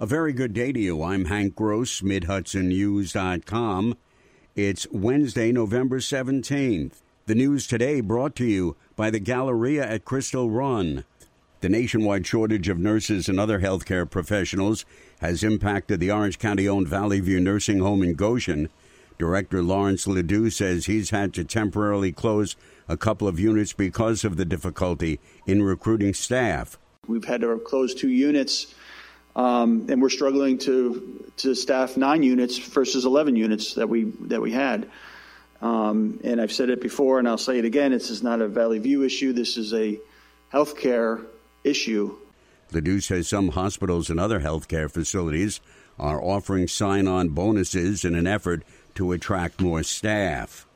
A very good day to you. I'm Hank Gross, MidHudsonNews.com. It's Wednesday, November 17th. The news today brought to you by the Galleria at Crystal Run. The nationwide shortage of nurses and other healthcare professionals has impacted the Orange County owned Valley View Nursing Home in Goshen. Director Lawrence Ledoux says he's had to temporarily close a couple of units because of the difficulty in recruiting staff. We've had to close two units um, and we're struggling to to staff nine units versus 11 units that we that we had. Um, and I've said it before, and I'll say it again: this is not a Valley View issue. This is a healthcare issue. Ledoux says some hospitals and other healthcare facilities are offering sign-on bonuses in an effort to attract more staff.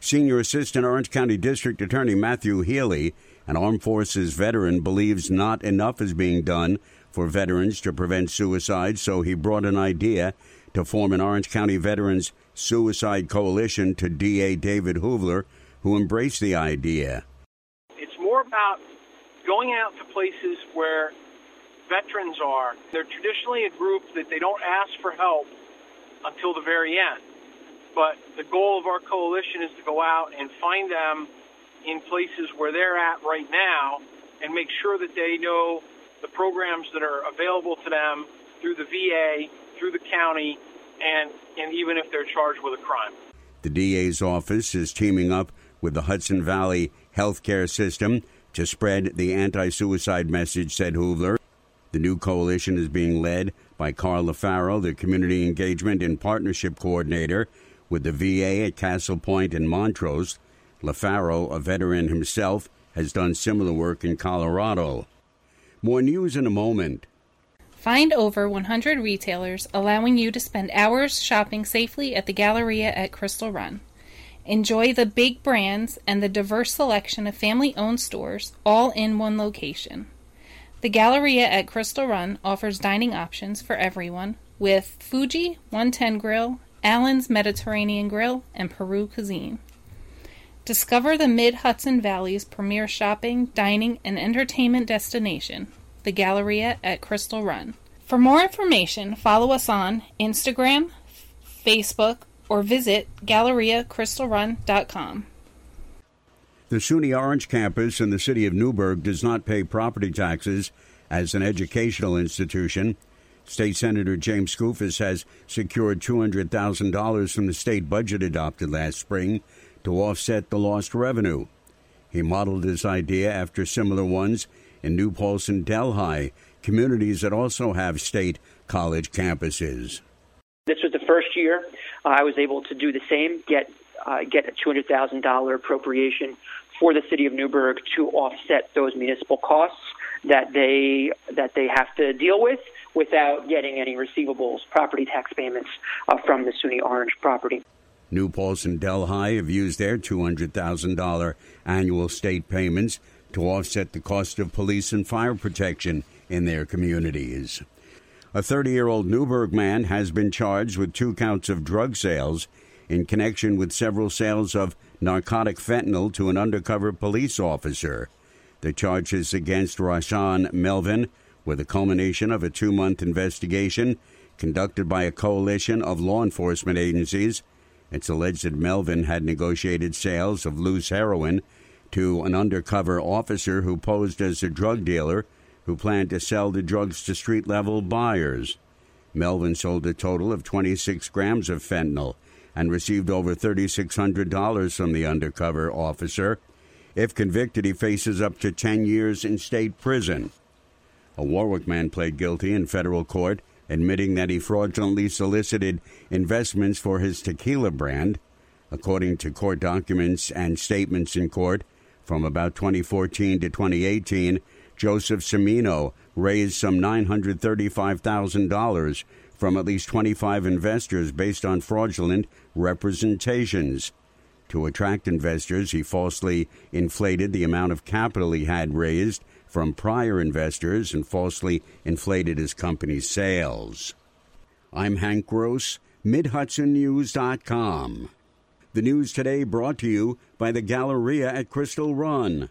Senior Assistant Orange County District Attorney Matthew Healy, an Armed Forces veteran, believes not enough is being done for veterans to prevent suicide, so he brought an idea to form an Orange County Veterans Suicide Coalition to DA David Hoovler, who embraced the idea. It's more about going out to places where veterans are. They're traditionally a group that they don't ask for help until the very end. But the goal of our coalition is to go out and find them in places where they're at right now and make sure that they know the programs that are available to them through the VA, through the county, and, and even if they're charged with a crime. The DA's office is teaming up with the Hudson Valley healthcare system to spread the anti suicide message, said Hoovler. The new coalition is being led by Carl LaFaro, the Community Engagement and Partnership Coordinator with the VA at Castle Point and Montrose. LaFaro, a veteran himself, has done similar work in Colorado. More news in a moment. Find over 100 retailers allowing you to spend hours shopping safely at the Galleria at Crystal Run. Enjoy the big brands and the diverse selection of family owned stores all in one location. The Galleria at Crystal Run offers dining options for everyone with Fuji 110 Grill, Allen's Mediterranean Grill, and Peru Cuisine. Discover the Mid Hudson Valley's premier shopping, dining, and entertainment destination, the Galleria at Crystal Run. For more information, follow us on Instagram, Facebook, or visit GalleriaCrystalRun.com. The SUNY Orange campus in the city of Newburgh does not pay property taxes as an educational institution. State Senator James Skoufis has secured $200,000 from the state budget adopted last spring to offset the lost revenue. He modeled his idea after similar ones in New Paltz and Delhi, communities that also have state college campuses. This was the first year uh, I was able to do the same, get uh, get a two hundred thousand dollar appropriation for the city of Newburgh to offset those municipal costs that they that they have to deal with without getting any receivables, property tax payments uh, from the SUNY Orange property. New Paltz and Delhi have used their $200,000 annual state payments to offset the cost of police and fire protection in their communities. A 30 year old Newburgh man has been charged with two counts of drug sales in connection with several sales of narcotic fentanyl to an undercover police officer. The charges against Rashan Melvin were the culmination of a two month investigation conducted by a coalition of law enforcement agencies it's alleged that Melvin had negotiated sales of loose heroin to an undercover officer who posed as a drug dealer who planned to sell the drugs to street level buyers. Melvin sold a total of 26 grams of fentanyl and received over $3,600 from the undercover officer. If convicted, he faces up to 10 years in state prison. A Warwick man pled guilty in federal court admitting that he fraudulently solicited investments for his tequila brand. According to court documents and statements in court, from about 2014 to 2018, Joseph Semino raised some $935,000 from at least 25 investors based on fraudulent representations. To attract investors, he falsely inflated the amount of capital he had raised from prior investors and falsely inflated his company's sales. I'm Hank Gross, MidHudsonNews.com. The news today brought to you by the Galleria at Crystal Run.